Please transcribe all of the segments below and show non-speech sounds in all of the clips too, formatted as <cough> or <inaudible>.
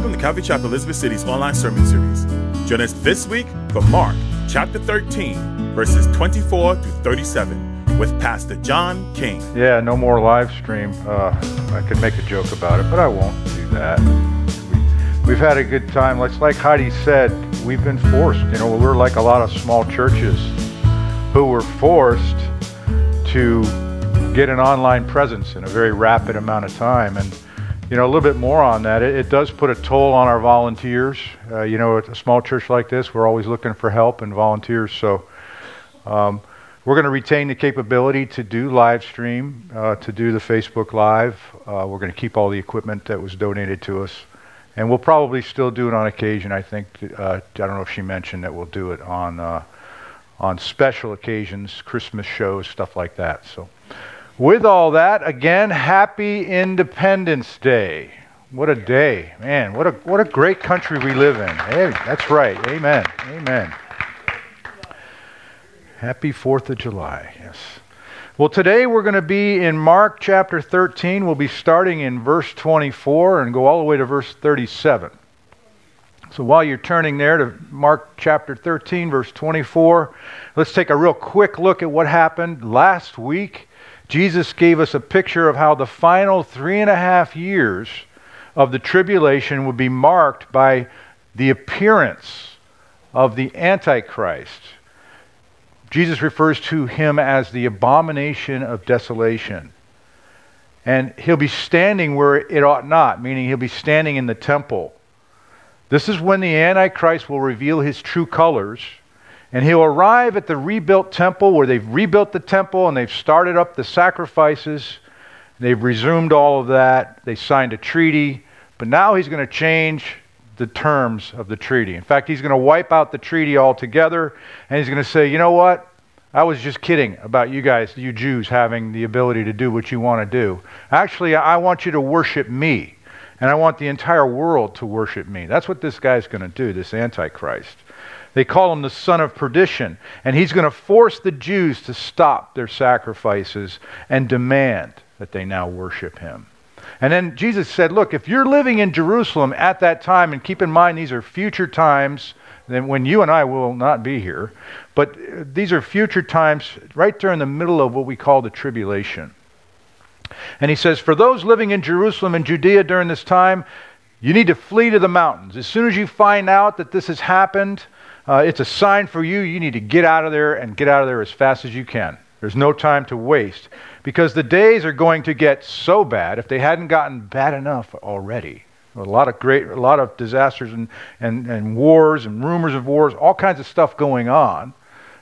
Welcome to Calvary Chapel Elizabeth City's online sermon series. Join us this week for Mark chapter 13, verses 24 through 37, with Pastor John King. Yeah, no more live stream. Uh, I could make a joke about it, but I won't do that. We, we've had a good time. Like Heidi said, we've been forced. You know, we're like a lot of small churches who were forced to get an online presence in a very rapid amount of time. And you know, a little bit more on that. It, it does put a toll on our volunteers. Uh, you know, at a small church like this, we're always looking for help and volunteers. So um, we're going to retain the capability to do live stream, uh, to do the Facebook Live. Uh, we're going to keep all the equipment that was donated to us. And we'll probably still do it on occasion. I think, uh, I don't know if she mentioned that we'll do it on, uh, on special occasions, Christmas shows, stuff like that. So. With all that, again, happy Independence Day. What a day. Man, what a, what a great country we live in. Hey, that's right. Amen. Amen. Happy 4th of July. Yes. Well, today we're going to be in Mark chapter 13. We'll be starting in verse 24 and go all the way to verse 37. So while you're turning there to Mark chapter 13, verse 24, let's take a real quick look at what happened last week Jesus gave us a picture of how the final three and a half years of the tribulation would be marked by the appearance of the Antichrist. Jesus refers to him as the abomination of desolation. And he'll be standing where it ought not, meaning he'll be standing in the temple. This is when the Antichrist will reveal his true colors and he'll arrive at the rebuilt temple where they've rebuilt the temple and they've started up the sacrifices. They've resumed all of that. They signed a treaty. But now he's going to change the terms of the treaty. In fact, he's going to wipe out the treaty altogether. And he's going to say, you know what? I was just kidding about you guys, you Jews, having the ability to do what you want to do. Actually, I want you to worship me. And I want the entire world to worship me. That's what this guy's going to do, this Antichrist. They call him the son of perdition. And he's going to force the Jews to stop their sacrifices and demand that they now worship him. And then Jesus said, Look, if you're living in Jerusalem at that time, and keep in mind these are future times, then when you and I will not be here, but uh, these are future times right there in the middle of what we call the tribulation. And he says, For those living in Jerusalem and Judea during this time, you need to flee to the mountains. As soon as you find out that this has happened, uh, it's a sign for you. You need to get out of there and get out of there as fast as you can. There's no time to waste because the days are going to get so bad if they hadn't gotten bad enough already. A lot of great, a lot of disasters and, and, and wars and rumors of wars, all kinds of stuff going on.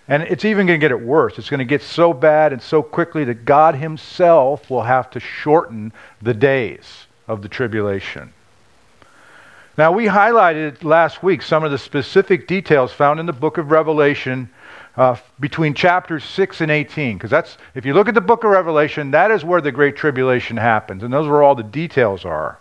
And it's even going to get it worse. It's going to get so bad and so quickly that God Himself will have to shorten the days of the tribulation. Now, we highlighted last week some of the specific details found in the book of Revelation uh, between chapters 6 and 18. Because that's, if you look at the book of Revelation, that is where the Great Tribulation happens. And those are all the details are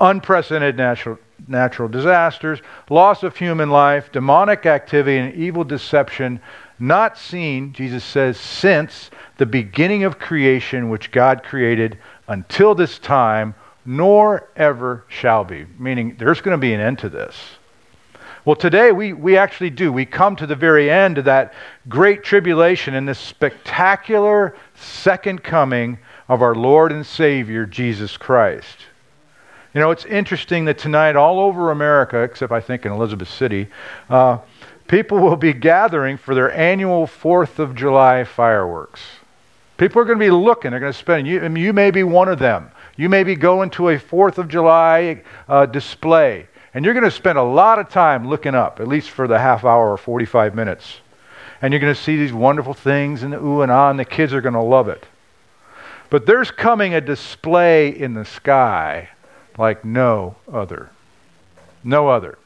unprecedented natural, natural disasters, loss of human life, demonic activity, and evil deception not seen, Jesus says, since the beginning of creation, which God created until this time nor ever shall be, meaning there's going to be an end to this. Well, today we, we actually do. We come to the very end of that great tribulation and this spectacular second coming of our Lord and Savior, Jesus Christ. You know, it's interesting that tonight, all over America, except I think in Elizabeth City, uh, people will be gathering for their annual 4th of July fireworks. People are going to be looking. They're going to spend, you, mean, you may be one of them. You may be going to a 4th of July uh, display, and you're going to spend a lot of time looking up, at least for the half hour or 45 minutes. And you're going to see these wonderful things and the ooh and ah, and the kids are going to love it. But there's coming a display in the sky like no other. No other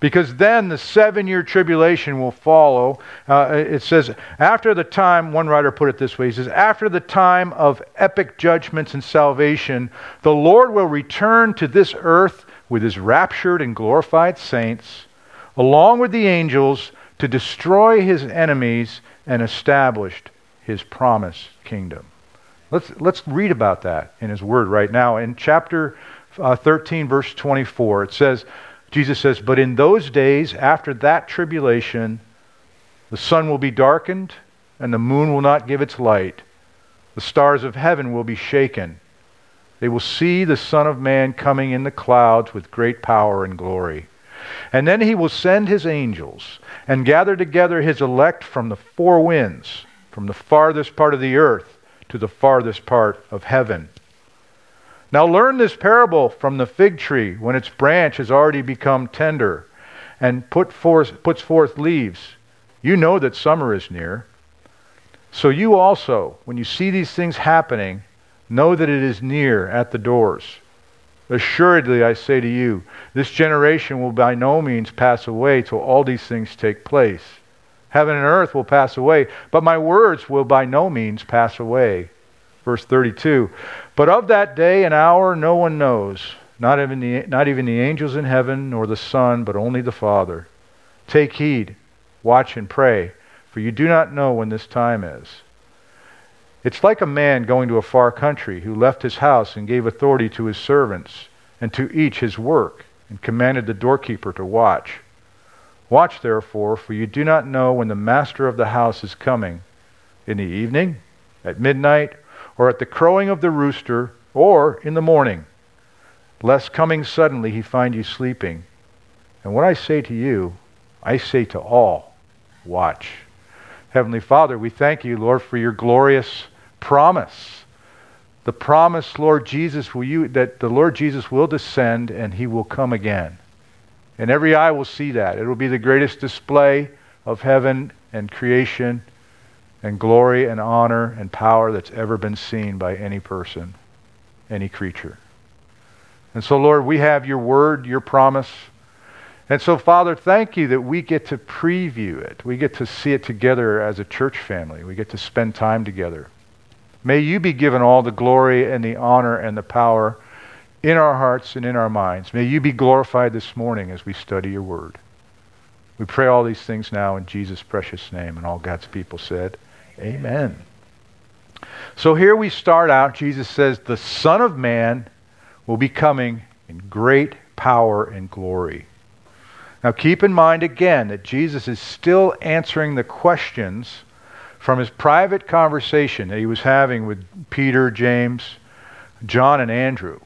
because then the seven year tribulation will follow. Uh, it says, after the time, one writer put it this way he says, after the time of epic judgments and salvation, the Lord will return to this earth with his raptured and glorified saints, along with the angels, to destroy his enemies and establish his promised kingdom. Let's, let's read about that in his word right now. In chapter uh, 13, verse 24. It says, Jesus says, But in those days, after that tribulation, the sun will be darkened, and the moon will not give its light. The stars of heaven will be shaken. They will see the Son of Man coming in the clouds with great power and glory. And then he will send his angels and gather together his elect from the four winds, from the farthest part of the earth to the farthest part of heaven. Now learn this parable from the fig tree when its branch has already become tender and put forth, puts forth leaves. You know that summer is near. So you also, when you see these things happening, know that it is near at the doors. Assuredly, I say to you, this generation will by no means pass away till all these things take place. Heaven and earth will pass away, but my words will by no means pass away. Verse 32 But of that day and hour no one knows, not even, the, not even the angels in heaven, nor the Son, but only the Father. Take heed, watch and pray, for you do not know when this time is. It's like a man going to a far country who left his house and gave authority to his servants, and to each his work, and commanded the doorkeeper to watch. Watch therefore, for you do not know when the master of the house is coming in the evening, at midnight, or at the crowing of the rooster, or in the morning, lest coming suddenly he find you sleeping. And what I say to you, I say to all watch. Heavenly Father, we thank you, Lord, for your glorious promise. The promise, Lord Jesus, will you, that the Lord Jesus will descend and he will come again. And every eye will see that. It will be the greatest display of heaven and creation and glory and honor and power that's ever been seen by any person, any creature. And so, Lord, we have your word, your promise. And so, Father, thank you that we get to preview it. We get to see it together as a church family. We get to spend time together. May you be given all the glory and the honor and the power in our hearts and in our minds. May you be glorified this morning as we study your word. We pray all these things now in Jesus' precious name. And all God's people said, Amen. So here we start out. Jesus says, The Son of Man will be coming in great power and glory. Now keep in mind again that Jesus is still answering the questions from his private conversation that he was having with Peter, James, John, and Andrew.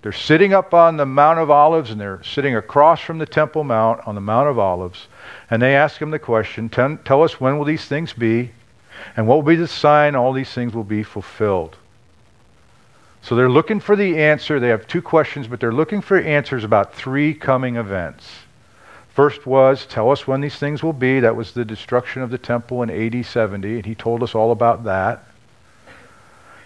They're sitting up on the Mount of Olives and they're sitting across from the Temple Mount on the Mount of Olives. And they ask him the question Tell us when will these things be? And what will be the sign all these things will be fulfilled? So they're looking for the answer. They have two questions, but they're looking for answers about three coming events. First was, tell us when these things will be. That was the destruction of the temple in AD 70, and he told us all about that.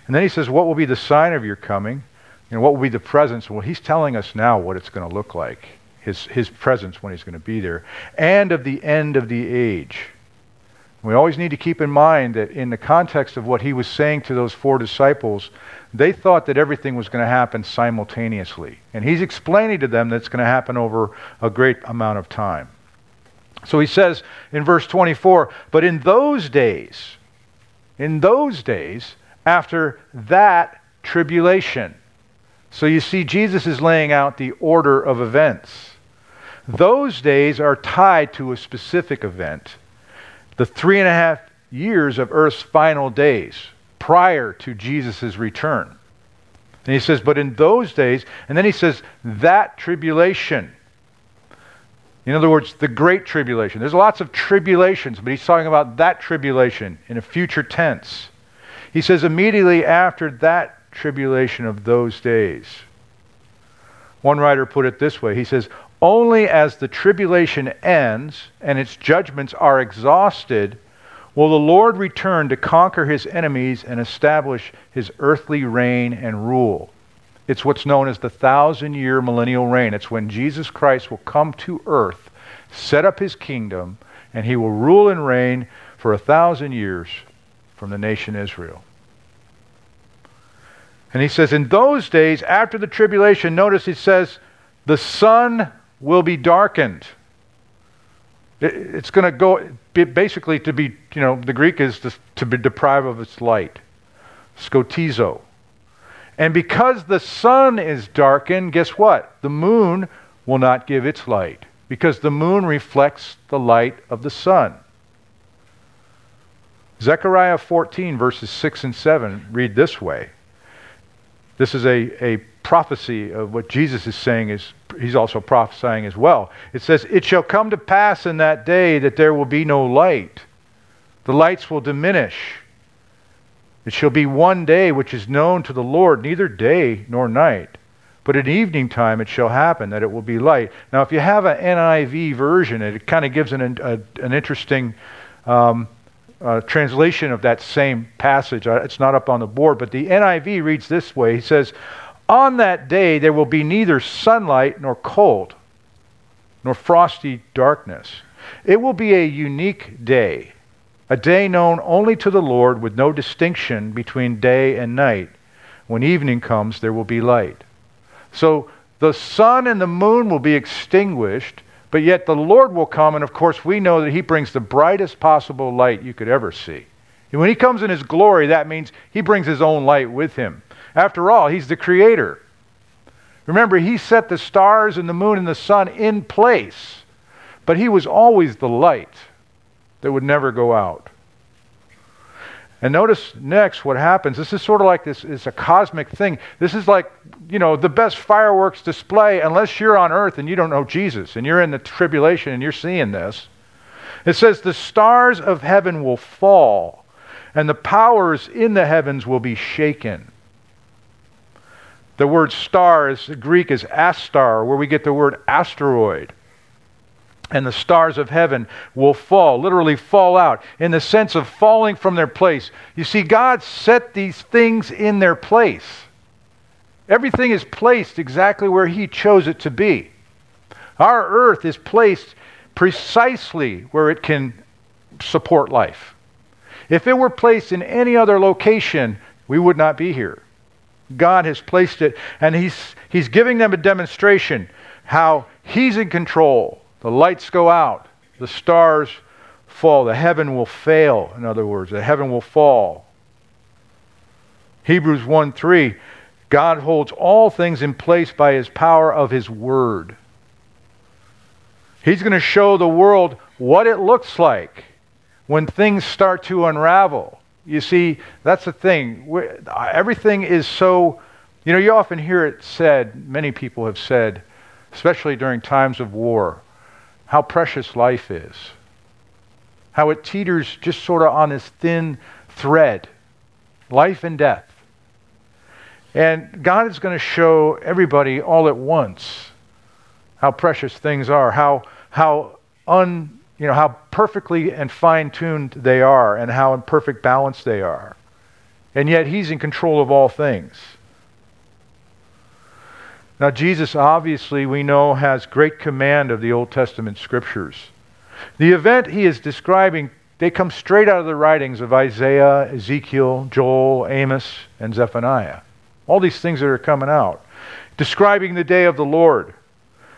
And then he says, what will be the sign of your coming? And what will be the presence? Well, he's telling us now what it's going to look like, his, his presence when he's going to be there, and of the end of the age. We always need to keep in mind that in the context of what he was saying to those four disciples, they thought that everything was going to happen simultaneously. And he's explaining to them that it's going to happen over a great amount of time. So he says in verse 24, but in those days, in those days, after that tribulation. So you see, Jesus is laying out the order of events. Those days are tied to a specific event the three and a half years of Earth's final days prior to Jesus' return. And he says, but in those days, and then he says, that tribulation. In other words, the great tribulation. There's lots of tribulations, but he's talking about that tribulation in a future tense. He says, immediately after that tribulation of those days. One writer put it this way He says, only as the tribulation ends and its judgments are exhausted will the Lord return to conquer his enemies and establish his earthly reign and rule. It's what's known as the thousand year millennial reign. It's when Jesus Christ will come to earth, set up his kingdom, and he will rule and reign for a thousand years from the nation Israel. And he says, in those days, after the tribulation, notice he says, the sun will be darkened. It's going to go basically to be, you know, the Greek is to, to be deprived of its light. Skotizo. And because the sun is darkened, guess what? The moon will not give its light because the moon reflects the light of the sun. Zechariah 14, verses 6 and 7 read this way. This is a, a prophecy of what Jesus is saying is he's also prophesying as well. It says, It shall come to pass in that day that there will be no light. The lights will diminish. It shall be one day which is known to the Lord, neither day nor night. But at evening time it shall happen that it will be light. Now, if you have an NIV version, it kind of gives an, a, an interesting um, uh, translation of that same passage. Uh, it's not up on the board, but the NIV reads this way He says, On that day there will be neither sunlight nor cold, nor frosty darkness. It will be a unique day a day known only to the Lord with no distinction between day and night. When evening comes, there will be light. So the sun and the moon will be extinguished, but yet the Lord will come, and of course, we know that He brings the brightest possible light you could ever see. And when He comes in His glory, that means He brings His own light with Him. After all, He's the Creator. Remember, He set the stars and the moon and the sun in place, but He was always the light that would never go out. And notice next what happens. This is sort of like this is a cosmic thing. This is like, you know, the best fireworks display unless you're on earth and you don't know Jesus and you're in the tribulation and you're seeing this. It says the stars of heaven will fall and the powers in the heavens will be shaken. The word star is Greek is astar, where we get the word asteroid and the stars of heaven will fall, literally fall out, in the sense of falling from their place. You see, God set these things in their place. Everything is placed exactly where He chose it to be. Our earth is placed precisely where it can support life. If it were placed in any other location, we would not be here. God has placed it, and He's, he's giving them a demonstration how He's in control the lights go out, the stars fall, the heaven will fail, in other words, the heaven will fall. Hebrews 1 3, God holds all things in place by his power of his word. He's going to show the world what it looks like when things start to unravel. You see, that's the thing. Everything is so, you know, you often hear it said, many people have said, especially during times of war, how precious life is, how it teeters just sort of on this thin thread life and death. And God is going to show everybody all at once how precious things are, how, how, un, you know, how perfectly and fine tuned they are, and how in perfect balance they are. And yet, He's in control of all things. Now, Jesus obviously, we know, has great command of the Old Testament scriptures. The event he is describing, they come straight out of the writings of Isaiah, Ezekiel, Joel, Amos, and Zephaniah. All these things that are coming out. Describing the day of the Lord,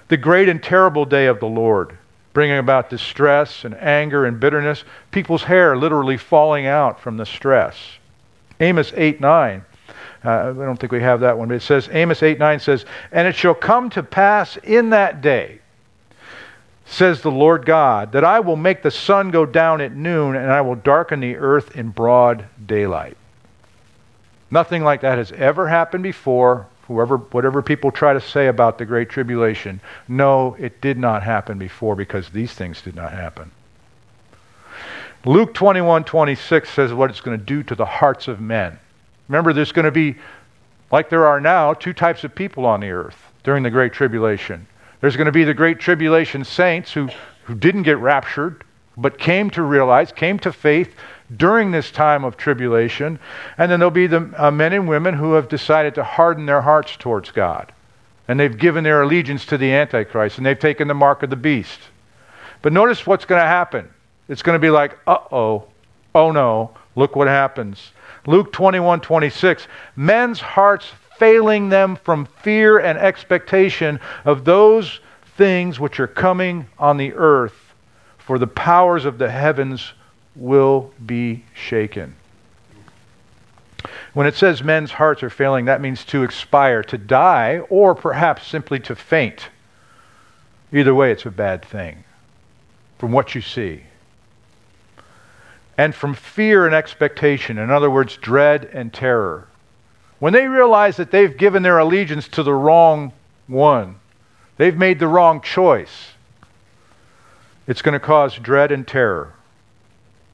the great and terrible day of the Lord, bringing about distress and anger and bitterness, people's hair literally falling out from the stress. Amos 8 9 uh, I don't think we have that one, but it says, Amos 8 9 says, And it shall come to pass in that day, says the Lord God, that I will make the sun go down at noon, and I will darken the earth in broad daylight. Nothing like that has ever happened before. Whoever, whatever people try to say about the Great Tribulation, no, it did not happen before because these things did not happen. Luke 21 26 says what it's going to do to the hearts of men. Remember, there's going to be, like there are now, two types of people on the earth during the Great Tribulation. There's going to be the Great Tribulation saints who, who didn't get raptured, but came to realize, came to faith during this time of tribulation. And then there'll be the uh, men and women who have decided to harden their hearts towards God. And they've given their allegiance to the Antichrist, and they've taken the mark of the beast. But notice what's going to happen. It's going to be like, uh oh, oh no, look what happens. Luke 21 26. Men's hearts failing them from fear and expectation of those things which are coming on the earth, for the powers of the heavens will be shaken. When it says men's hearts are failing, that means to expire, to die, or perhaps simply to faint. Either way, it's a bad thing from what you see. And from fear and expectation, in other words, dread and terror. When they realize that they've given their allegiance to the wrong one, they've made the wrong choice, it's going to cause dread and terror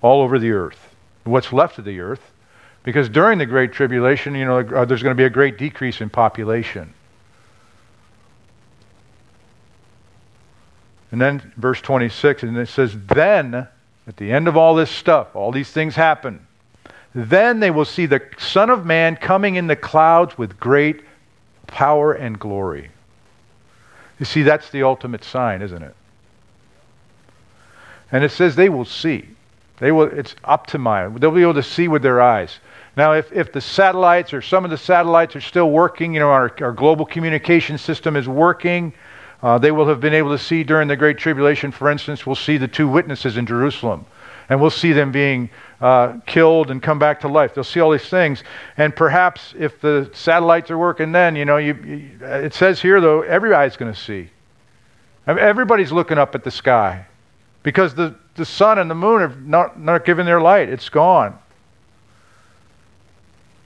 all over the earth, what's left of the earth, because during the Great Tribulation, you know, uh, there's going to be a great decrease in population. And then verse 26, and it says, Then, at the end of all this stuff, all these things happen, then they will see the Son of Man coming in the clouds with great power and glory. You see, that's the ultimate sign, isn't it? And it says they will see. They will, it's optimized. They'll be able to see with their eyes. Now, if, if the satellites or some of the satellites are still working, you know, our, our global communication system is working, uh, they will have been able to see during the Great Tribulation, for instance, we'll see the two witnesses in Jerusalem. And we'll see them being uh, killed and come back to life. They'll see all these things. And perhaps if the satellites are working then, you know, you, you, it says here, though, every eye's going to see. Everybody's looking up at the sky because the, the sun and the moon have not, not giving their light. It's gone.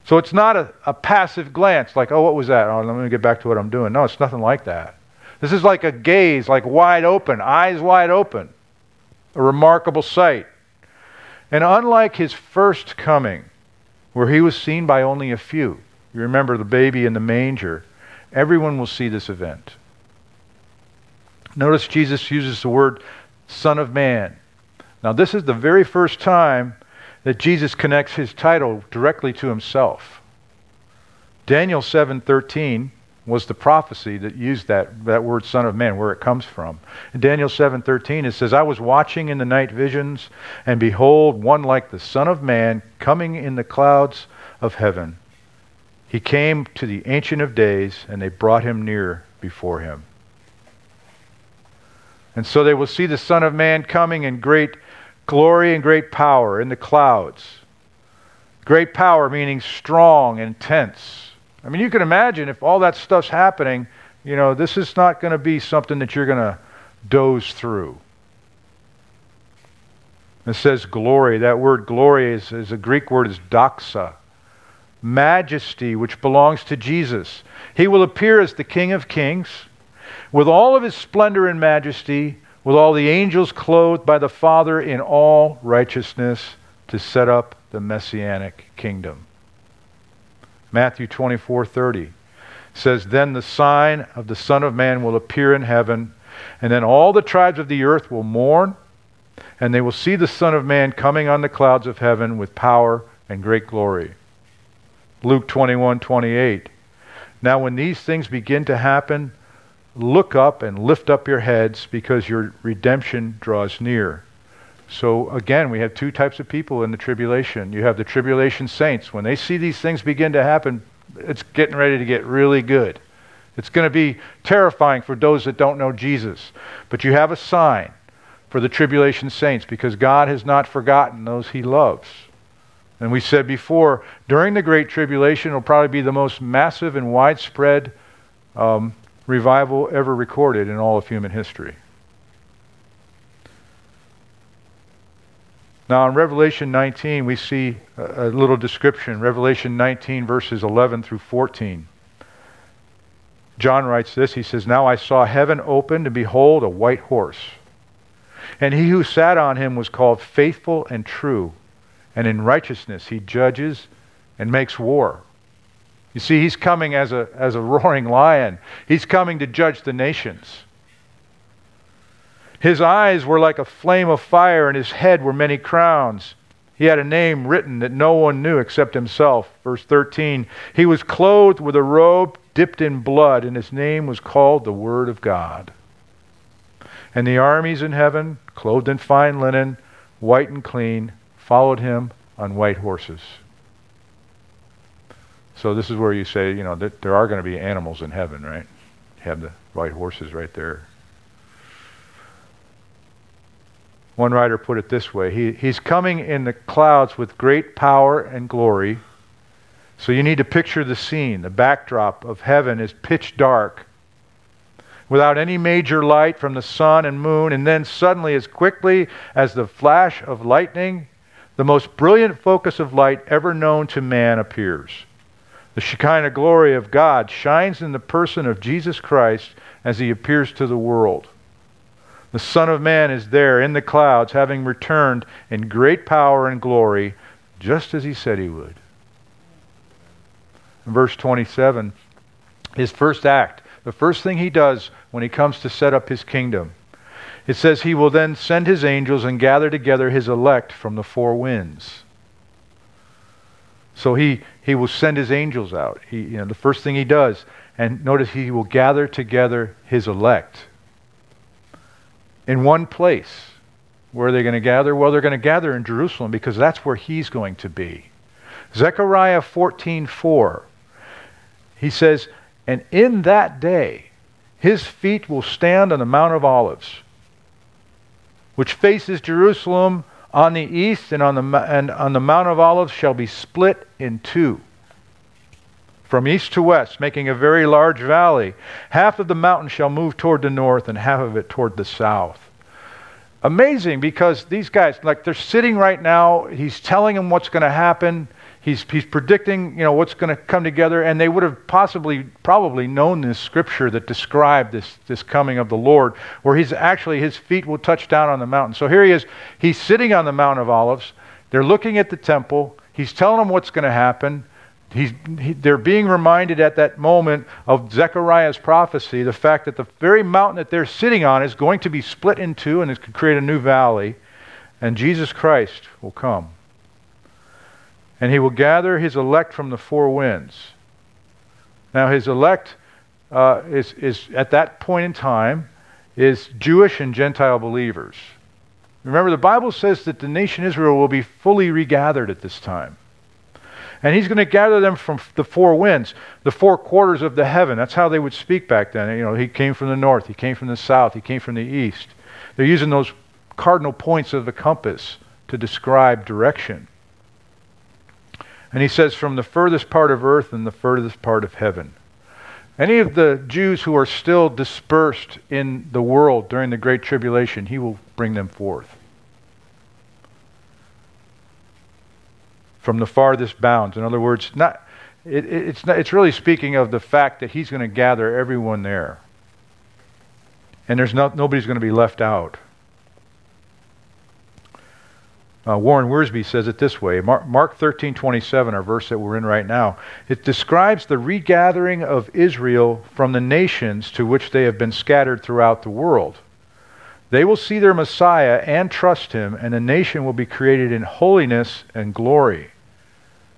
So it's not a, a passive glance like, oh, what was that? Oh, let me get back to what I'm doing. No, it's nothing like that. This is like a gaze, like wide open, eyes wide open. A remarkable sight. And unlike his first coming, where he was seen by only a few, you remember the baby in the manger, everyone will see this event. Notice Jesus uses the word Son of Man. Now, this is the very first time that Jesus connects his title directly to himself. Daniel 7:13 was the prophecy that used that, that word son of man where it comes from. In daniel 7.13 it says i was watching in the night visions and behold one like the son of man coming in the clouds of heaven. He came to the ancient of days and they brought him near before him. And so they will see the son of man coming in great glory and great power in the clouds. Great power meaning strong, intense. I mean, you can imagine if all that stuff's happening, you know, this is not going to be something that you're going to doze through. It says glory. That word glory is, is a Greek word is doxa. Majesty, which belongs to Jesus. He will appear as the King of Kings with all of his splendor and majesty with all the angels clothed by the Father in all righteousness to set up the messianic kingdom. Matthew 24:30 says then the sign of the son of man will appear in heaven and then all the tribes of the earth will mourn and they will see the son of man coming on the clouds of heaven with power and great glory. Luke 21:28 Now when these things begin to happen look up and lift up your heads because your redemption draws near. So again, we have two types of people in the tribulation. You have the tribulation saints. When they see these things begin to happen, it's getting ready to get really good. It's going to be terrifying for those that don't know Jesus. But you have a sign for the tribulation saints because God has not forgotten those he loves. And we said before, during the Great Tribulation, it'll probably be the most massive and widespread um, revival ever recorded in all of human history. Now, in Revelation 19, we see a, little description. Revelation 19, verses 11 through 14. John writes this He says, Now I saw heaven opened, and behold, a white horse. And he who sat on him was called faithful and true, and in righteousness he judges and makes war. You see, he's coming as a, as a roaring lion. He's coming to judge the nations. His eyes were like a flame of fire, and his head were many crowns. He had a name written that no one knew except himself. Verse 13 He was clothed with a robe dipped in blood, and his name was called the Word of God. And the armies in heaven, clothed in fine linen, white and clean, followed him on white horses. So this is where you say, you know, that there are going to be animals in heaven, right? Have the white horses right there. One writer put it this way he, He's coming in the clouds with great power and glory So you need to picture the scene. The backdrop of heaven is pitch dark without any major light from the sun and moon, and then suddenly, as quickly as the flash of lightning, the most brilliant focus of light ever known to man appears. The Shekinah glory of God shines in the person of Jesus Christ as he appears to the world. The Son of Man is there in the clouds, having returned in great power and glory, just as he said he would. In verse 27, his first act, the first thing he does when he comes to set up his kingdom, it says he will then send his angels and gather together his elect from the four winds. So he, he will send his angels out. He, you know, the first thing he does, and notice he will gather together his elect in one place. Where are they going to gather? Well, they're going to gather in Jerusalem because that's where he's going to be. Zechariah 14:4. He says, "And in that day his feet will stand on the Mount of Olives, which faces Jerusalem on the east, and on the and on the Mount of Olives shall be split in two from east to west, making a very large valley. Half of the mountain shall move toward the north, and half of it toward the south. Amazing because these guys, like they're sitting right now, he's telling them what's going to happen. He's, he's predicting, you know, what's going to come together, and they would have possibly, probably known this scripture that described this, this coming of the Lord, where he's actually, his feet will touch down on the mountain. So here he is, he's sitting on the Mount of Olives. They're looking at the temple. He's telling them what's going to happen. He's, he, they're being reminded at that moment of Zechariah's prophecy, the fact that the very mountain that they're sitting on is going to be split in two and it could create a new valley, and Jesus Christ will come. And he will gather his elect from the four winds. Now, his elect uh, is, is, at that point in time, is Jewish and Gentile believers. Remember, the Bible says that the nation Israel will be fully regathered at this time. And he's going to gather them from the four winds, the four quarters of the heaven. That's how they would speak back then. You know, he came from the north, he came from the south, he came from the east. They're using those cardinal points of the compass to describe direction. And he says, from the furthest part of earth and the furthest part of heaven. Any of the Jews who are still dispersed in the world during the Great Tribulation, he will bring them forth. from the farthest bounds. In other words, not, it, it's, not, it's really speaking of the fact that he's going to gather everyone there. And there's not, nobody's going to be left out. Uh, Warren Wiersbe says it this way Mark, Mark 13:27, our verse that we're in right now, it describes the regathering of Israel from the nations to which they have been scattered throughout the world. They will see their Messiah and trust him, and the nation will be created in holiness and glory.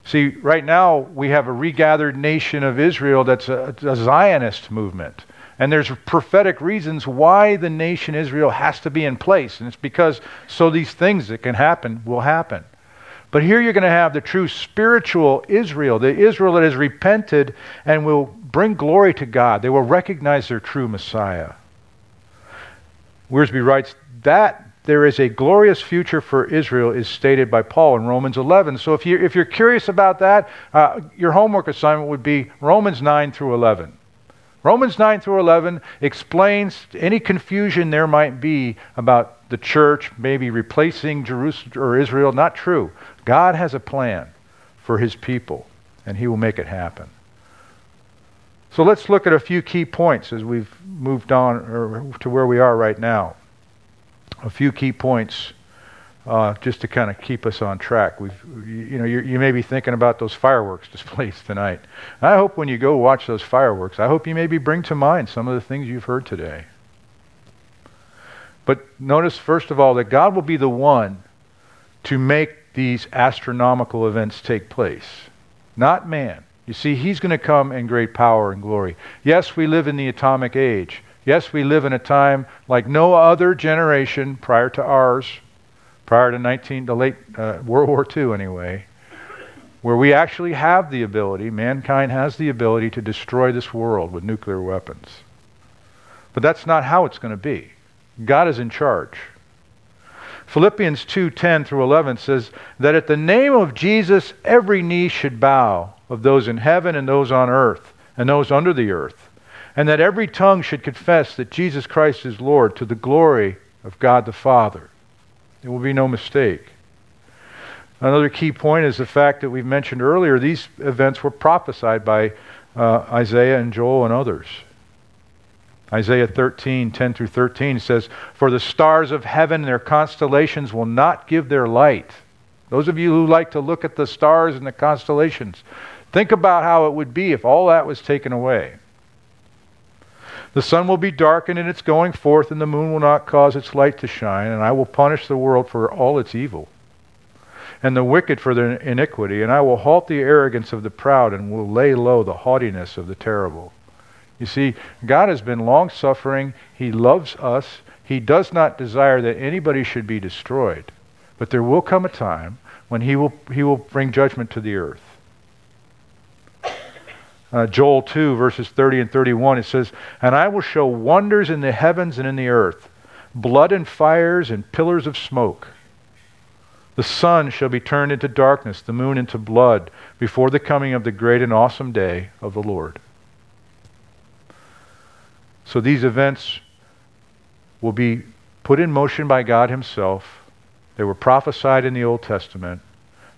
See, right now we have a regathered nation of Israel that's a, a, Zionist movement. And there's prophetic reasons why the nation Israel has to be in place. And it's because so these things that can happen will happen. But here you're going to have the true spiritual Israel, the Israel that has repented and will bring glory to God. They will recognize their true Messiah. Wiersbe writes that there is a glorious future for Israel is stated by Paul in Romans 11. So if, you, if you're curious about that, uh, your homework assignment would be Romans 9 through 11. Romans 9 through 11 explains any confusion there might be about the church maybe replacing Jerusalem or Israel. Not true. God has a plan for his people, and he will make it happen. So let's look at a few key points as we've moved on to where we are right now a few key points uh, just to kind of keep us on track. We've, you know, you may be thinking about those fireworks <laughs> displays tonight. I hope when you go watch those fireworks, I hope you maybe bring to mind some of the things you've heard today. But notice, first of all, that God will be the one to make these astronomical events take place, not man. You see, He's going to come in great power and glory. Yes, we live in the atomic age. Yes, we live in a time like no other generation prior to ours, prior to 19, the late uh, World War II anyway, where we actually have the ability, mankind has the ability to destroy this world with nuclear weapons. But that's not how it's going to be. God is in charge. Philippians 2:10 through 11 says that at the name of Jesus every knee should bow of those in heaven and those on earth and those under the earth and that every tongue should confess that Jesus Christ is Lord to the glory of God the Father. There will be no mistake. Another key point is the fact that we've mentioned earlier these events were prophesied by uh, Isaiah and Joel and others. Isaiah 13, 10 through 13 says, For the stars of heaven, and their constellations will not give their light. Those of you who like to look at the stars and the constellations, think about how it would be if all that was taken away. The sun will be darkened in its going forth, and the moon will not cause its light to shine, and I will punish the world for all its evil, and the wicked for their iniquity, and I will halt the arrogance of the proud, and will lay low the haughtiness of the terrible. You see, God has been long suffering. He loves us. He does not desire that anybody should be destroyed. But there will come a time when He will, he will bring judgment to the earth. Uh, Joel 2, verses 30 and 31, it says, And I will show wonders in the heavens and in the earth, blood and fires and pillars of smoke. The sun shall be turned into darkness, the moon into blood, before the coming of the great and awesome day of the Lord. So these events will be put in motion by God Himself. They were prophesied in the Old Testament.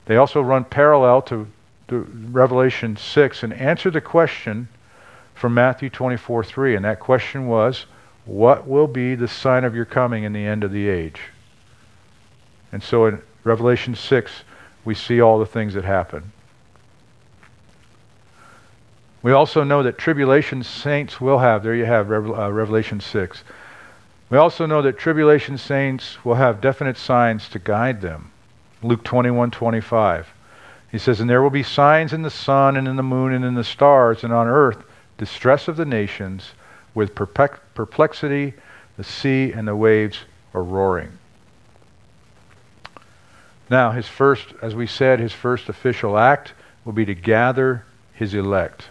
They also run parallel to, to Revelation 6 and answer the question from Matthew 24 3. And that question was, What will be the sign of your coming in the end of the age? And so in Revelation 6, we see all the things that happen. We also know that tribulation saints will have, there you have uh, Revelation 6. We also know that tribulation saints will have definite signs to guide them. Luke 21 25. He says, And there will be signs in the sun and in the moon and in the stars, and on earth distress of the nations, with perplexity, the sea and the waves are roaring. Now, his first, as we said, his first official act will be to gather his elect.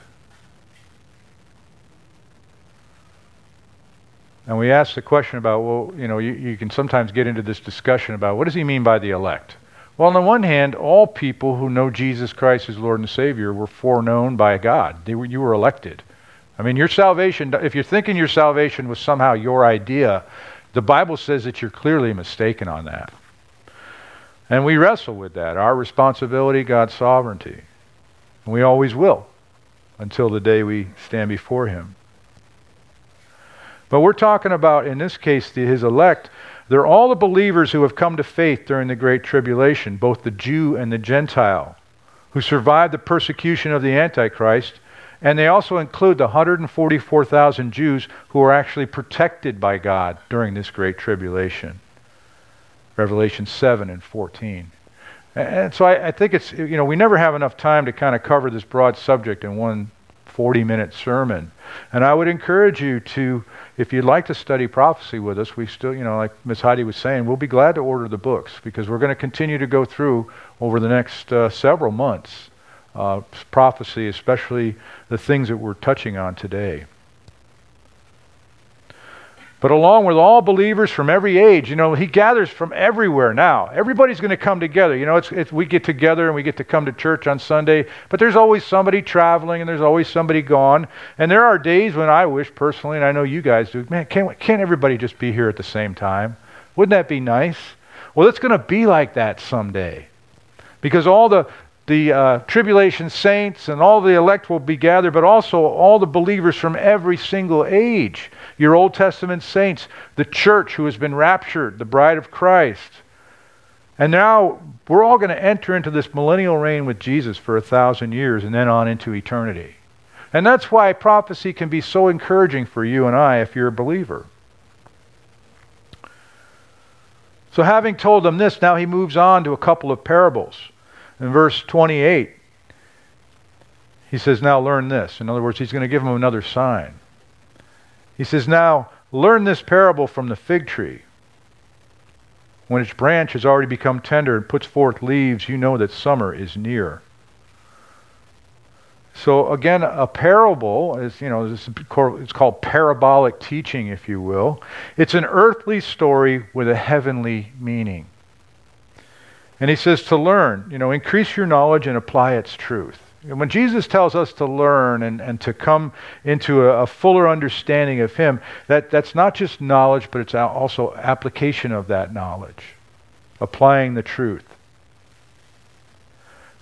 And we asked the question about, well, you know, you, you can sometimes get into this discussion about what does he mean by the elect? Well, on the one hand, all people who know Jesus Christ as Lord and Savior were foreknown by God. Were, you were elected. I mean, your salvation, if you're thinking your salvation was somehow your idea, the Bible says that you're clearly mistaken on that. And we wrestle with that our responsibility, God's sovereignty. And we always will until the day we stand before Him. But we're talking about, in this case, the, his elect. They're all the believers who have come to faith during the Great Tribulation, both the Jew and the Gentile, who survived the persecution of the Antichrist. And they also include the 144,000 Jews who are actually protected by God during this Great Tribulation. Revelation 7 and 14. And so I, I, think it's, you know, we never have enough time to kind of cover this broad subject in one 40 minute sermon. And I would encourage you to, if you'd like to study prophecy with us, we still, you know, like Ms. Heidi was saying, we'll be glad to order the books because we're going to continue to go through over the next uh, several months uh, prophecy, especially the things that we're touching on today. But along with all believers from every age, you know, he gathers from everywhere now. Everybody's going to come together. You know, it's, it's, we get together and we get to come to church on Sunday, but there's always somebody traveling and there's always somebody gone. And there are days when I wish personally, and I know you guys do, man, can't, can't everybody just be here at the same time? Wouldn't that be nice? Well, it's going to be like that someday. Because all the, the uh, tribulation saints and all the elect will be gathered, but also all the believers from every single age your Old Testament saints, the church who has been raptured, the bride of Christ. And now we're all going to enter into this millennial reign with Jesus for a thousand years and then on into eternity. And that's why prophecy can be so encouraging for you and I if you're a believer. So, having told them this, now he moves on to a couple of parables. In verse 28, he says, Now learn this. In other words, he's going to give them another sign. He says, Now learn this parable from the fig tree. When its branch has already become tender and puts forth leaves, you know that summer is near. So again, a parable is, you know, it's called parabolic teaching, if you will. It's an earthly story with a heavenly meaning. And he says to learn, you know, increase your knowledge and apply its truth. When Jesus tells us to learn and, and to come into a, a, fuller understanding of Him, that, that's not just knowledge, but it's also application of that knowledge, applying the truth.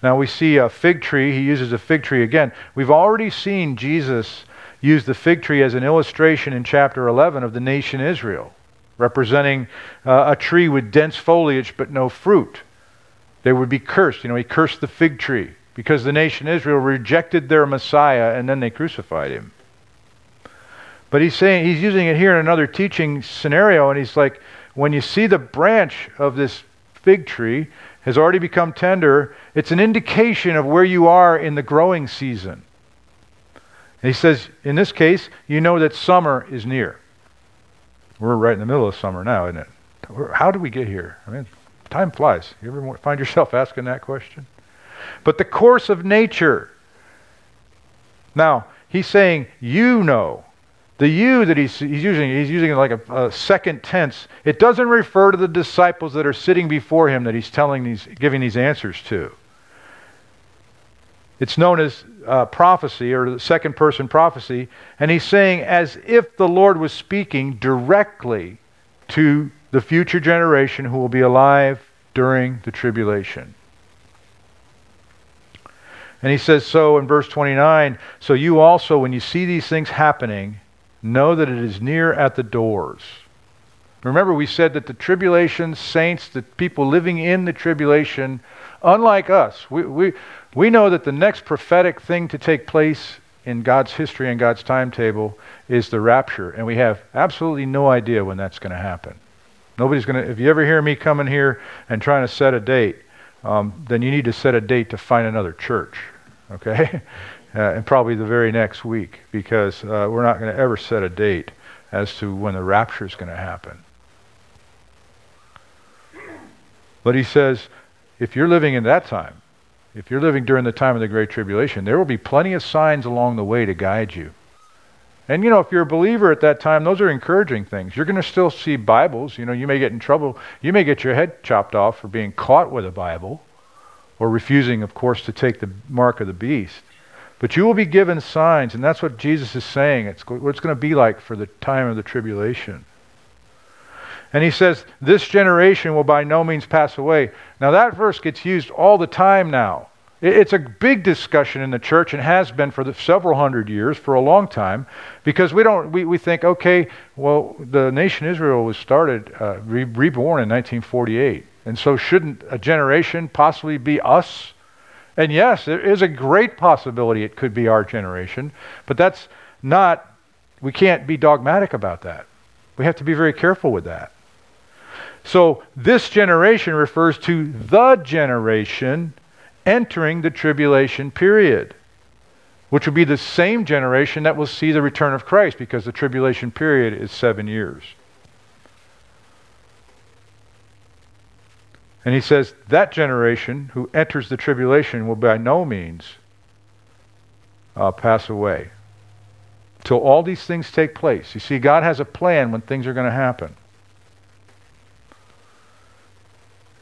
Now we see a fig tree. He uses a fig tree again. We've already seen Jesus use the fig tree as an illustration in chapter 11 of the nation Israel, representing uh, a tree with dense foliage but no fruit. They would be cursed. You know, he cursed the fig tree because the nation Israel rejected their Messiah and then they crucified him. But he's saying he's using it here in another teaching scenario, and he's like, when you see the branch of this fig tree, has already become tender, it's an indication of where you are in the growing season. And he says, in this case, you know that summer is near. We're right in the middle of summer now, isn't it? How did we get here? I mean, time flies. You ever find yourself asking that question? But the course of nature. Now, he's saying, you know the you that he's, he's using, he's using like a, a, second tense. It doesn't refer to the disciples that are sitting before him that he's telling these, giving these answers to. It's known as uh, prophecy or the second person prophecy. And he's saying as if the Lord was speaking directly to the future generation who will be alive during the tribulation. And he says so in verse 29 So you also, when you see these things happening, Know that it is near at the doors. Remember, we said that the tribulation saints, the people living in the tribulation, unlike us, we, we, we know that the next prophetic thing to take place in God's history and God's timetable is the rapture, and we have absolutely no idea when that's going to happen. Nobody's going to, if you ever hear me coming here and trying to set a date, um, then you need to set a date to find another church, okay? <laughs> uh, and probably the very next week because uh, we're not going to ever set a date as to when the rapture is going to happen. But he says, if you're living in that time, if you're living during the time of the Great Tribulation, there will be plenty of signs along the way to guide you. And you know, if you're a believer at that time, those are encouraging things. You're going to still see Bibles. You know, you may get in trouble. You may get your head chopped off for being caught with a Bible or refusing, of course, to take the mark of the beast. But you will be given signs, and that's what Jesus is saying. It's what it's going to be like for the time of the tribulation. And he says, This generation will by no means pass away. Now, that verse gets used all the time now. It's a big discussion in the church and has been for several hundred years, for a long time, because we don't we, we think, okay, well, the nation Israel was started, uh, re- reborn in 1948, and so shouldn't a generation possibly be us? And yes, there is a great possibility it could be our generation, but that's not, we can't be dogmatic about that. We have to be very careful with that. So this generation refers to the generation entering the tribulation period, which will be the same generation that will see the return of Christ because the tribulation period is seven years. And he says that generation who enters the tribulation will by no means uh, pass away till all these things take place. You see, God has a plan when things are going to happen.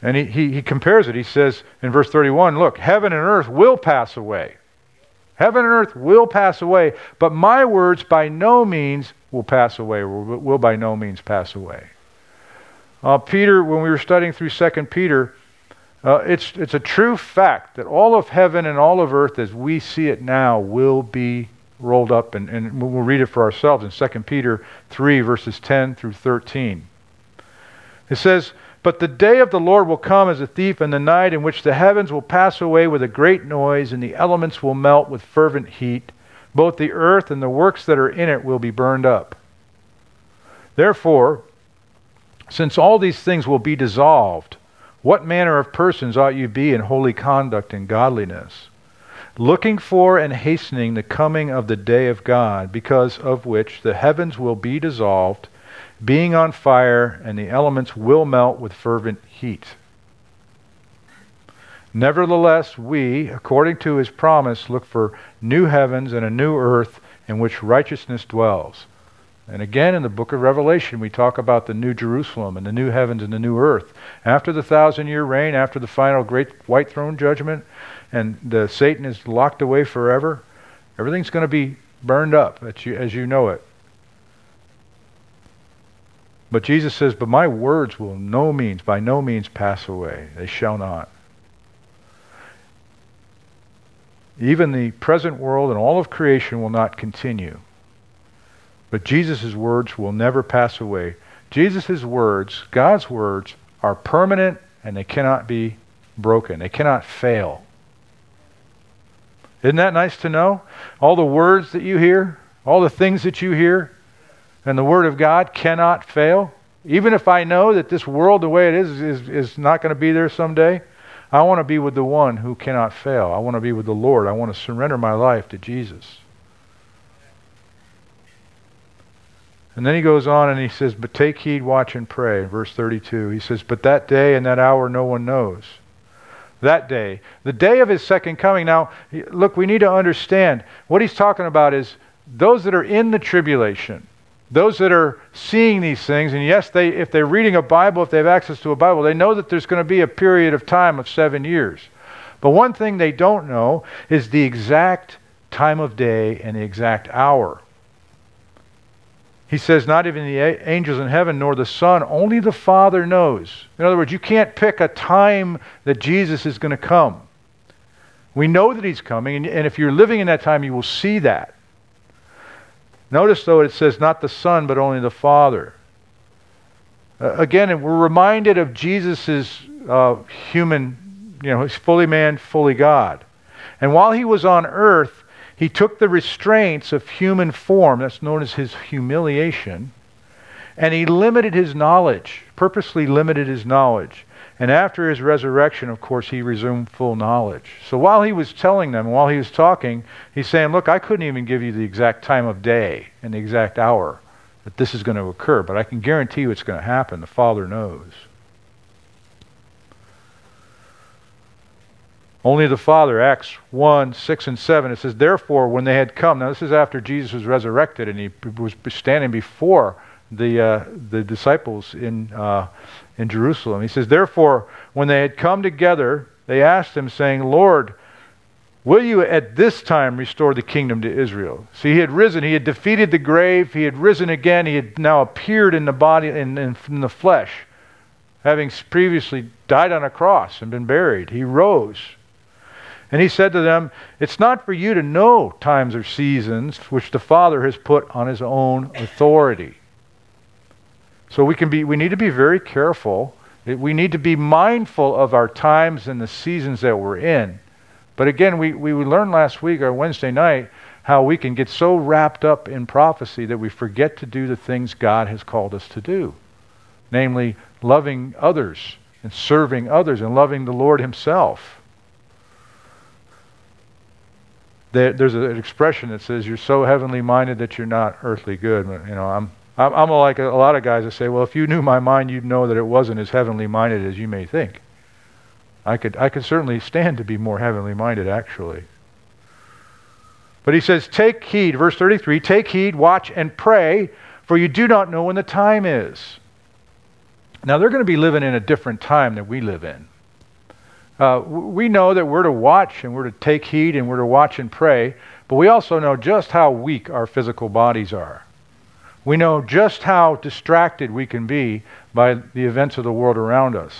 And he, he, he compares it. He says in verse 31 Look, heaven and earth will pass away. Heaven and earth will pass away, but my words by no means will pass away, will, by no means pass away. Uh, Peter, when we were studying through Second Peter, uh, it's, it's a true fact that all of heaven and all of earth as we see it now will be rolled up, and, and we'll read it for ourselves in 2 Peter 3, verses 10 through 13. It says, But the day of the Lord will come as a thief in the night, in which the heavens will pass away with a great noise, and the elements will melt with fervent heat. Both the earth and the works that are in it will be burned up. Therefore, since all these things will be dissolved, what manner of persons ought you be in holy conduct and godliness? Looking for and hastening the coming of the day of God, because of which the heavens will be dissolved, being on fire, and the elements will melt with fervent heat. Nevertheless, we, according to his promise, look for new heavens and a new earth in which righteousness dwells. And again, in the book of Revelation, we talk about the new Jerusalem and the new heavens and the new earth. After the thousand year reign, after the final great white throne judgment, and the Satan is locked away forever, everything's going to be burned up as you, as you know it. But Jesus says, But my words will no means, by no means pass away. They shall not. Even the present world and all of creation will not continue. But Jesus' words will never pass away. Jesus' words, God's words, are permanent and they cannot be broken. They cannot fail. Isn't that nice to know? All the words that you hear, all the things that you hear, and the Word of God cannot fail. Even if I know that this world, the way it is, is, is not going to be there someday, I want to be with the one who cannot fail. I want to be with the Lord. I want to surrender my life to Jesus. And then he goes on and he says, But take heed, watch, and pray. Verse 32, he says, But that day and that hour no one knows. That day. The day of his second coming. Now, look, we need to understand what he's talking about is those that are in the tribulation, those that are seeing these things, and yes, they, if they're reading a Bible, if they have access to a Bible, they know that there's going to be a period of time of seven years. But one thing they don't know is the exact time of day and the exact hour. He says, Not even the angels in heaven nor the Son, only the Father knows. In other words, you can't pick a time that Jesus is going to come. We know that He's coming, and, and if you're living in that time, you will see that. Notice, though, it says not the Son, but only the Father. Uh, again, we're reminded of Jesus' uh, human, you know, he's fully man, fully God. And while he was on earth, he took the restraints of human form, that's known as his humiliation, and he limited his knowledge, purposely limited his knowledge. And after his resurrection, of course, he resumed full knowledge. So while he was telling them, while he was talking, he's saying, Look, I couldn't even give you the exact time of day and the exact hour that this is going to occur, but I can guarantee you it's going to happen. The Father knows. Only the Father, Acts 1, 6, and 7, it says, Therefore, when they had come, now this is after Jesus was resurrected and he was standing before the, uh, the disciples in, uh, in Jerusalem. He says, Therefore, when they had come together, they asked him, saying, Lord, will you at this time restore the kingdom to Israel? See, he had risen, he had defeated the grave, he had risen again, he had now appeared in the body, in, in, in the flesh, having previously died on a cross and been buried. He rose. And he said to them, It's not for you to know times or seasons which the Father has put on his own authority. So we can be we need to be very careful. We need to be mindful of our times and the seasons that we're in. But again, we, we learned last week or Wednesday night how we can get so wrapped up in prophecy that we forget to do the things God has called us to do. Namely, loving others and serving others and loving the Lord Himself. there, there's an expression that says you're so heavenly minded that you're not earthly good. You know, I'm I'm, I'm like a, a lot of guys that say, well, if you knew my mind, you'd know that it wasn't as heavenly minded as you may think. I could I could certainly stand to be more heavenly minded, actually. But he says, take heed, verse 33, take heed, watch, and pray, for you do not know when the time is. Now, they're going to be living in a different time than we live in. Uh, we know that we're to watch and we're to take heed and we're to watch and pray, but we also know just how weak our physical bodies are. We know just how distracted we can be by the events of the world around us.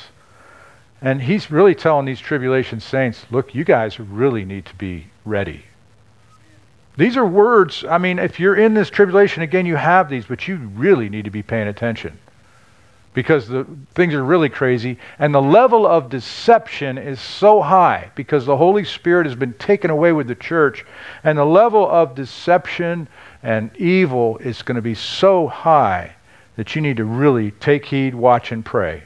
And he's really telling these tribulation saints, look, you guys really need to be ready. These are words, I mean, if you're in this tribulation, again, you have these, but you really need to be paying attention because the things are really crazy and the level of deception is so high because the holy spirit has been taken away with the church and the level of deception and evil is going to be so high that you need to really take heed watch and pray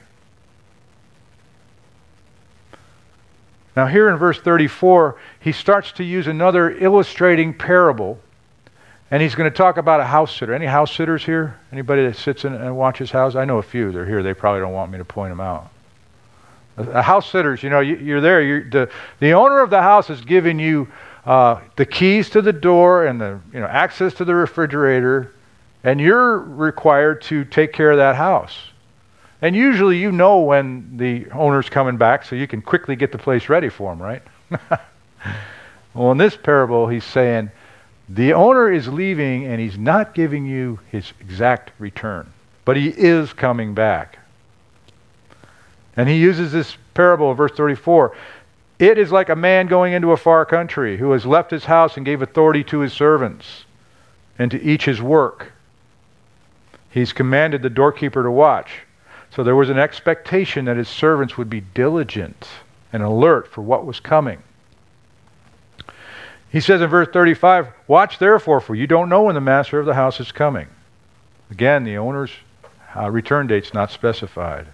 now here in verse 34 he starts to use another illustrating parable and he's going to talk about a house sitter. Any house sitters here? Anybody that sits in and watches house? I know a few. They're here. They probably don't want me to point them out. A house sitters, you know, you, are there. You're, the, the owner of the house is giving you uh, the keys to the door and the you know access to the refrigerator, and you're required to take care of that house. And usually, you know when the owner's coming back, so you can quickly get the place ready for him, right? <laughs> well, in this parable, he's saying the owner is leaving and he's not giving you his exact return, but he is coming back. And he uses this parable, verse 34. It is like a man going into a far country who has left his house and gave authority to his servants and to each his work. He's commanded the doorkeeper to watch. So there was an expectation that his servants would be diligent and alert for what was coming. He says in verse 35, Watch therefore, for you don't know when the master of the house is coming. Again, the owner's uh, return date's not specified.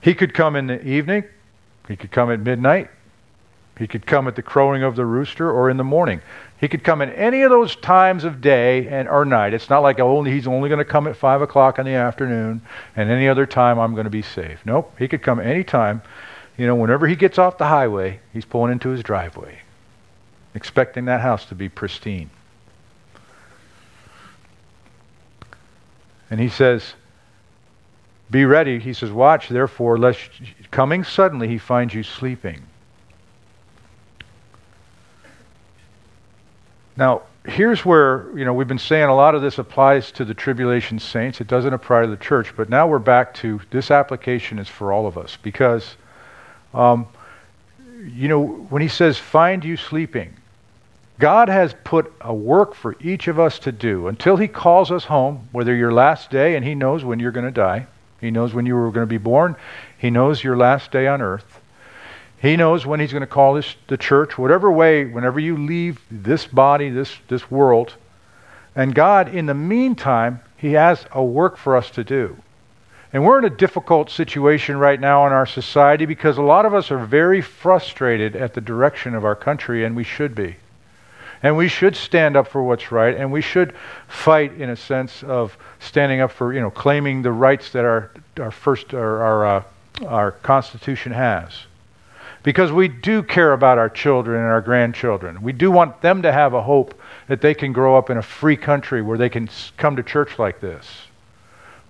He could come in the evening, he could come at midnight, he could come at the crowing of the rooster or in the morning. He could come at any of those times of day and or night. It's not like only he's only going to come at five o'clock in the afternoon and any other time I'm going to be safe. Nope, he could come any time. You know, whenever he gets off the highway, he's pulling into his driveway expecting that house to be pristine. And he says, Be ready. He says, Watch, therefore, lest coming suddenly he finds you sleeping. Now, here's where, you know, we've been saying a lot of this applies to the tribulation saints. It doesn't apply to the church. But now we're back to this application is for all of us because, um, you know, when he says, Find you sleeping, God has put a work for each of us to do until He calls us home, whether your last day, and He knows when you're going to die. He knows when you were going to be born. He knows your last day on earth. He knows when He's going to call this the church, whatever way, whenever you leave this body, this, this world. And God, in the meantime, He has a work for us to do. And we're in a difficult situation right now in our society because a lot of us are very frustrated at the direction of our country, and we should be. And we should stand up for what's right, and we should fight in a sense of standing up for, you know, claiming the rights that our, our first, our, our, uh, our Constitution has. Because we do care about our children and our grandchildren. We do want them to have a hope that they can grow up in a free country where they can come to church like this,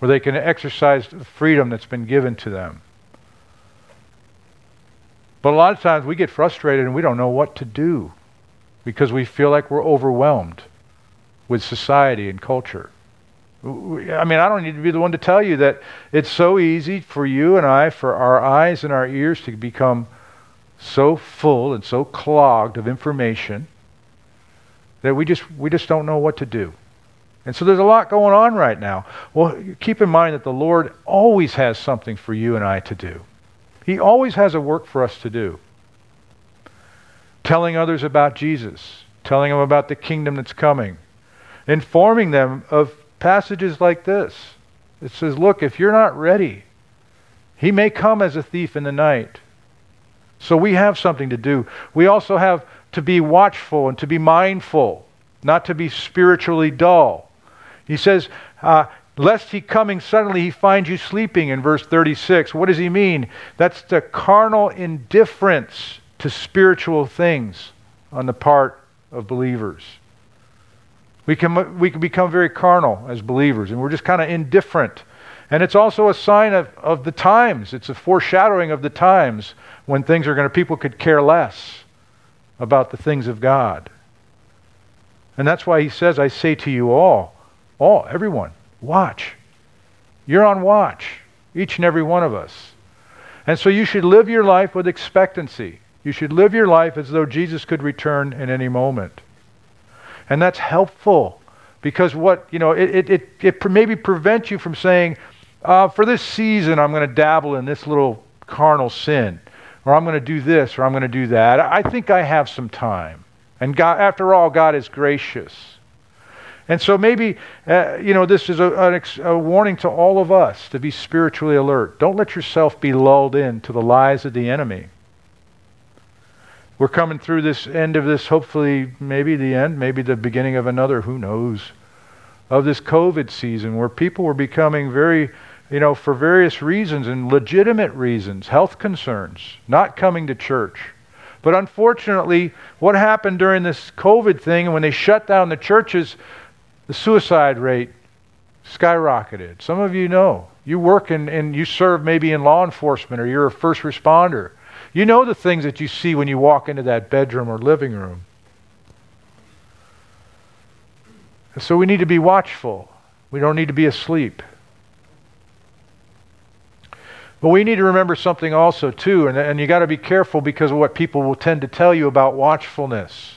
where they can exercise the freedom that's been given to them. But a lot of times we get frustrated and we don't know what to do because we feel like we're overwhelmed with society and culture. I mean, I don't need to be the one to tell you that it's so easy for you and I, for our eyes and our ears to become so full and so clogged of information that we just we just don't know what to do. And so there's a lot going on right now. Well, keep in mind that the Lord always has something for you and I to do. He always has a work for us to do telling others about Jesus, telling them about the kingdom that's coming, informing them of passages like this. It says, Look, if you're not ready, he may come as a thief in the night. So we have something to do. We also have to be watchful and to be mindful, not to be spiritually dull. He says, uh, Lest he coming suddenly he find you sleeping in verse 36. What does he mean? That's the carnal indifference to spiritual things on the part of believers. We can, we can become very carnal as believers, and we're just kind of indifferent. And it's also a sign of, of the times. It's a foreshadowing of the times when things are going to, people could care less about the things of God. And that's why he says, I say to you all, all, everyone, watch. You're on watch, each and every one of us. And so you should live your life with expectancy. You should live your life as though Jesus could return in any moment. And that's helpful because what, you know, it, it, it, it maybe prevents you from saying, uh, for this season, I'm going to dabble in this little carnal sin, or I'm going to do this, or I'm going to do that. I think I have some time. And God, after all, God is gracious. And so maybe, uh, you know, this is a, a, warning to all of us to be spiritually alert. Don't let yourself be lulled in to the lies of the enemy. We're coming through this end of this, hopefully, maybe the end, maybe the beginning of another, who knows, of this COVID season where people were becoming very you know, for various reasons and legitimate reasons, health concerns, not coming to church. But unfortunately, what happened during this COVID thing, when they shut down the churches, the suicide rate skyrocketed. Some of you know. You work in, and you serve maybe in law enforcement or you're a first responder. You know the things that you see when you walk into that bedroom or living room. So we need to be watchful. We don't need to be asleep. But we need to remember something also, too, and, and you got to be careful because of what people will tend to tell you about watchfulness.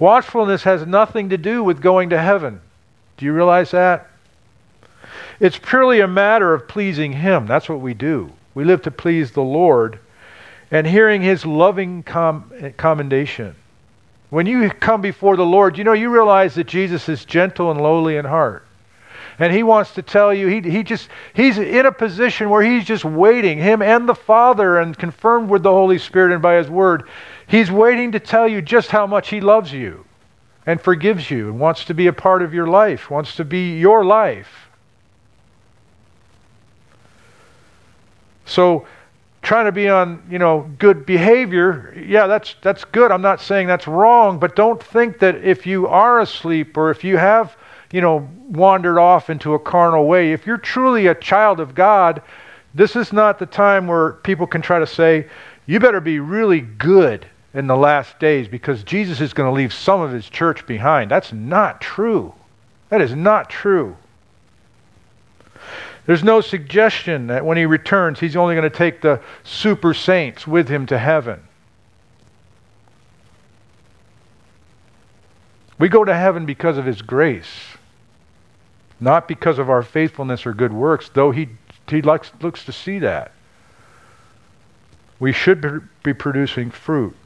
Watchfulness has nothing to do with going to heaven. Do you realize that? It's purely a matter of pleasing Him. That's what we do. We live to please the Lord and hearing His loving com- commendation. When you come before the Lord, you know, you realize that Jesus is gentle and lowly in heart. And he wants to tell you, he, he just, he's in a position where he's just waiting, him and the Father, and confirmed with the Holy Spirit and by his word, he's waiting to tell you just how much he loves you and forgives you and wants to be a part of your life, wants to be your life. So, trying to be on, you know, good behavior, yeah, that's that's good. I'm not saying that's wrong, but don't think that if you are asleep or if you have you know, wandered off into a carnal way. If you're truly a child of God, this is not the time where people can try to say, you better be really good in the last days because Jesus is going to leave some of his church behind. That's not true. That is not true. There's no suggestion that when he returns, he's only going to take the super saints with him to heaven. We go to heaven because of his grace not because of our faithfulness or good works, though he, he likes, looks to see that. We should be producing fruit.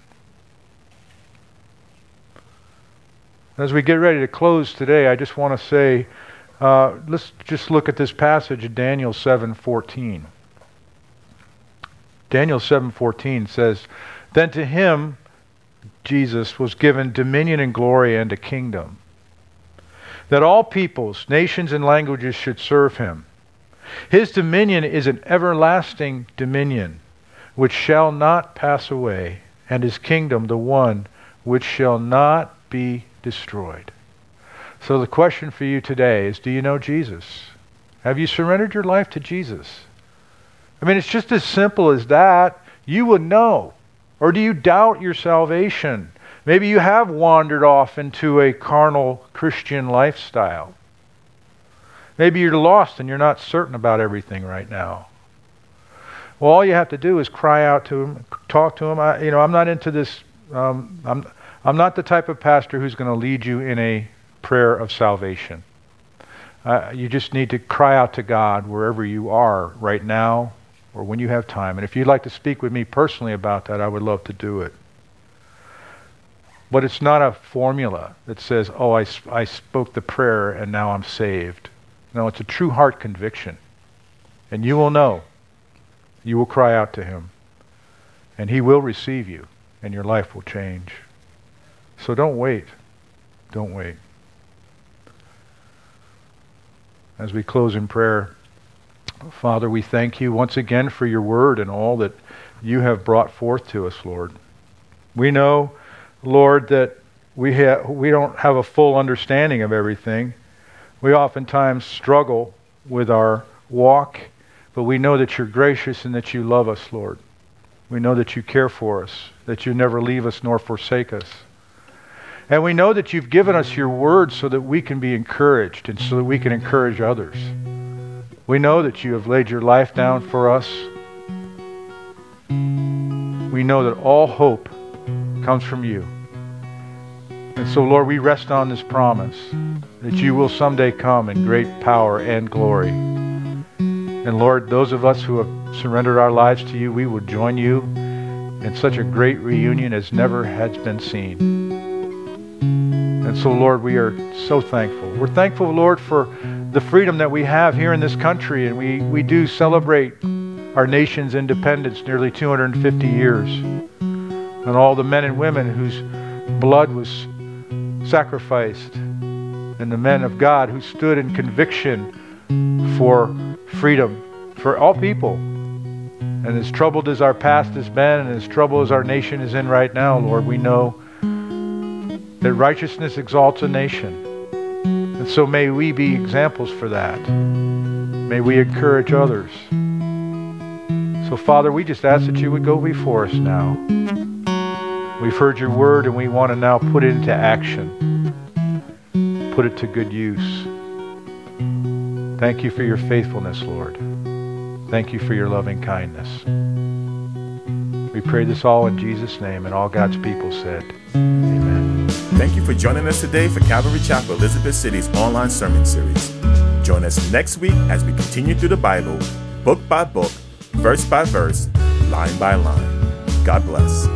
As we get ready to close today, I just want to say, uh, let's just look at this passage in Daniel 7:14. Daniel 7:14 says, "Then to him, Jesus, was given dominion and glory and a kingdom." that all peoples, nations, and languages should serve him. His dominion is an everlasting dominion which shall not pass away, and his kingdom the one which shall not be destroyed. So the question for you today is do you know Jesus? Have you surrendered your life to Jesus? I mean, it's just as simple as that. You would know. Or do you doubt your salvation? Maybe you have wandered off into a carnal Christian lifestyle. Maybe you're lost and you're not certain about everything right now. Well, all you have to do is cry out to him, talk to him. I, you know, I'm not into this. Um, I'm, I'm not the type of pastor who's going to lead you in a prayer of salvation. Uh, you just need to cry out to God wherever you are right now or when you have time. And if you'd like to speak with me personally about that, I would love to do it. But it's not a formula that says, oh, I, I spoke the prayer and now I'm saved. No, it's a true heart conviction. And you will know. You will cry out to him. And he will receive you. And your life will change. So don't wait. Don't wait. As we close in prayer, Father, we thank you once again for your word and all that you have brought forth to us, Lord. We know Lord, that we, ha- we don't have a full understanding of everything. We oftentimes struggle with our walk, but we know that you're gracious and that you love us, Lord. We know that you care for us, that you never leave us nor forsake us. And we know that you've given us your word so that we can be encouraged and so that we can encourage others. We know that you have laid your life down for us. We know that all hope comes from you. And so, Lord, we rest on this promise that you will someday come in great power and glory. And Lord, those of us who have surrendered our lives to you, we will join you in such a great reunion as never has been seen. And so, Lord, we are so thankful. We're thankful, Lord, for the freedom that we have here in this country, and we, we do celebrate our nation's independence nearly 250 years. And all the men and women whose blood was sacrificed, and the men of God who stood in conviction for freedom for all people. And as troubled as our past has been, and as troubled as our nation is in right now, Lord, we know that righteousness exalts a nation. And so may we be examples for that. May we encourage others. So, Father, we just ask that you would go before us now. We've heard your word and we want to now put it into action, put it to good use. Thank you for your faithfulness, Lord. Thank you for your loving kindness. We pray this all in Jesus' name, and all God's people said, Amen. Thank you for joining us today for Calvary Chapel Elizabeth City's online sermon series. Join us next week as we continue through the Bible, book by book, verse by verse, line by line. God bless.